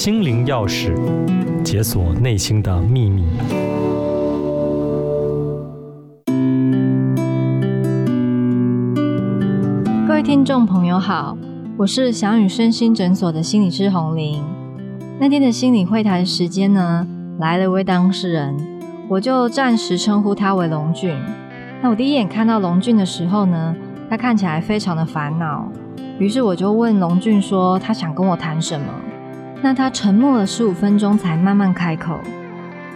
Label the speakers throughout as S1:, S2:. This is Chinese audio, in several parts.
S1: 心灵钥匙，解锁内心的秘密。
S2: 各位听众朋友好，我是翔宇身心诊所的心理师洪玲。那天的心理会谈时间呢，来了一位当事人，我就暂时称呼他为龙俊。那我第一眼看到龙俊的时候呢，他看起来非常的烦恼，于是我就问龙俊说：“他想跟我谈什么？”那他沉默了十五分钟，才慢慢开口。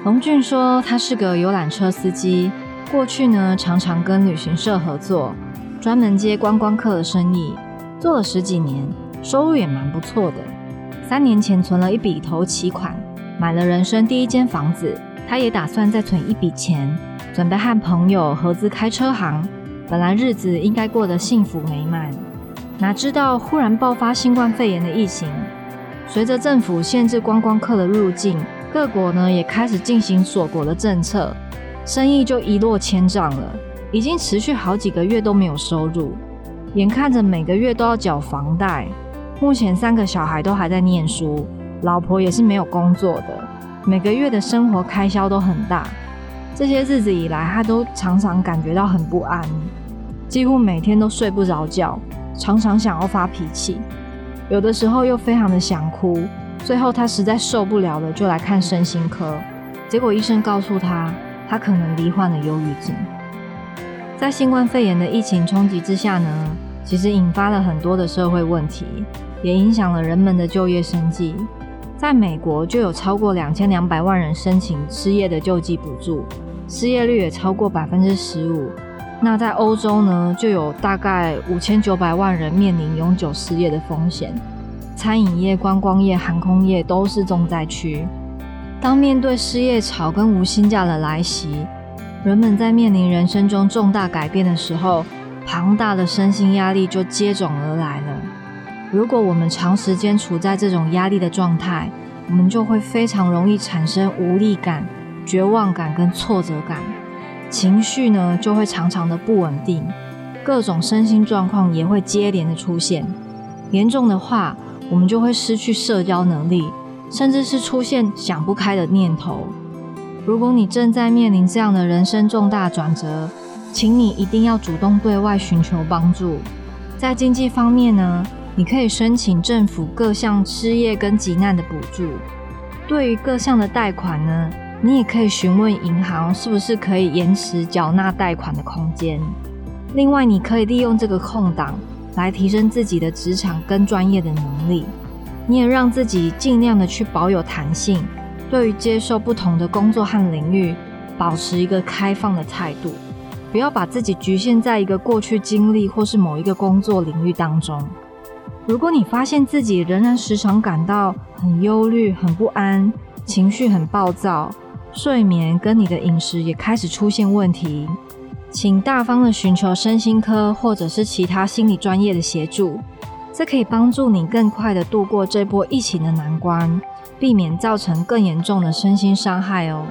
S2: 龙俊说：“他是个游览车司机，过去呢常常跟旅行社合作，专门接观光客的生意，做了十几年，收入也蛮不错的。三年前存了一笔头期款，买了人生第一间房子。他也打算再存一笔钱。”准备和朋友合资开车行，本来日子应该过得幸福美满，哪知道忽然爆发新冠肺炎的疫情，随着政府限制观光客的入境，各国呢也开始进行锁国的政策，生意就一落千丈了，已经持续好几个月都没有收入，眼看着每个月都要缴房贷，目前三个小孩都还在念书，老婆也是没有工作的，每个月的生活开销都很大。这些日子以来，他都常常感觉到很不安，几乎每天都睡不着觉，常常想要发脾气，有的时候又非常的想哭。最后他实在受不了了，就来看身心科。结果医生告诉他，他可能罹患了忧郁症。在新冠肺炎的疫情冲击之下呢，其实引发了很多的社会问题，也影响了人们的就业生计。在美国，就有超过两千两百万人申请失业的救济补助。失业率也超过百分之十五。那在欧洲呢，就有大概五千九百万人面临永久失业的风险。餐饮业、观光业、航空业都是重灾区。当面对失业潮跟无薪假的来袭，人们在面临人生中重大改变的时候，庞大的身心压力就接踵而来了。如果我们长时间处在这种压力的状态，我们就会非常容易产生无力感。绝望感跟挫折感，情绪呢就会常常的不稳定，各种身心状况也会接连的出现。严重的话，我们就会失去社交能力，甚至是出现想不开的念头。如果你正在面临这样的人生重大转折，请你一定要主动对外寻求帮助。在经济方面呢，你可以申请政府各项失业跟急难的补助。对于各项的贷款呢，你也可以询问银行是不是可以延迟缴纳贷款的空间。另外，你可以利用这个空档来提升自己的职场跟专业的能力。你也让自己尽量的去保有弹性，对于接受不同的工作和领域，保持一个开放的态度，不要把自己局限在一个过去经历或是某一个工作领域当中。如果你发现自己仍然时常感到很忧虑、很不安，情绪很暴躁，睡眠跟你的饮食也开始出现问题，请大方的寻求身心科或者是其他心理专业的协助，这可以帮助你更快的度过这波疫情的难关，避免造成更严重的身心伤害哦。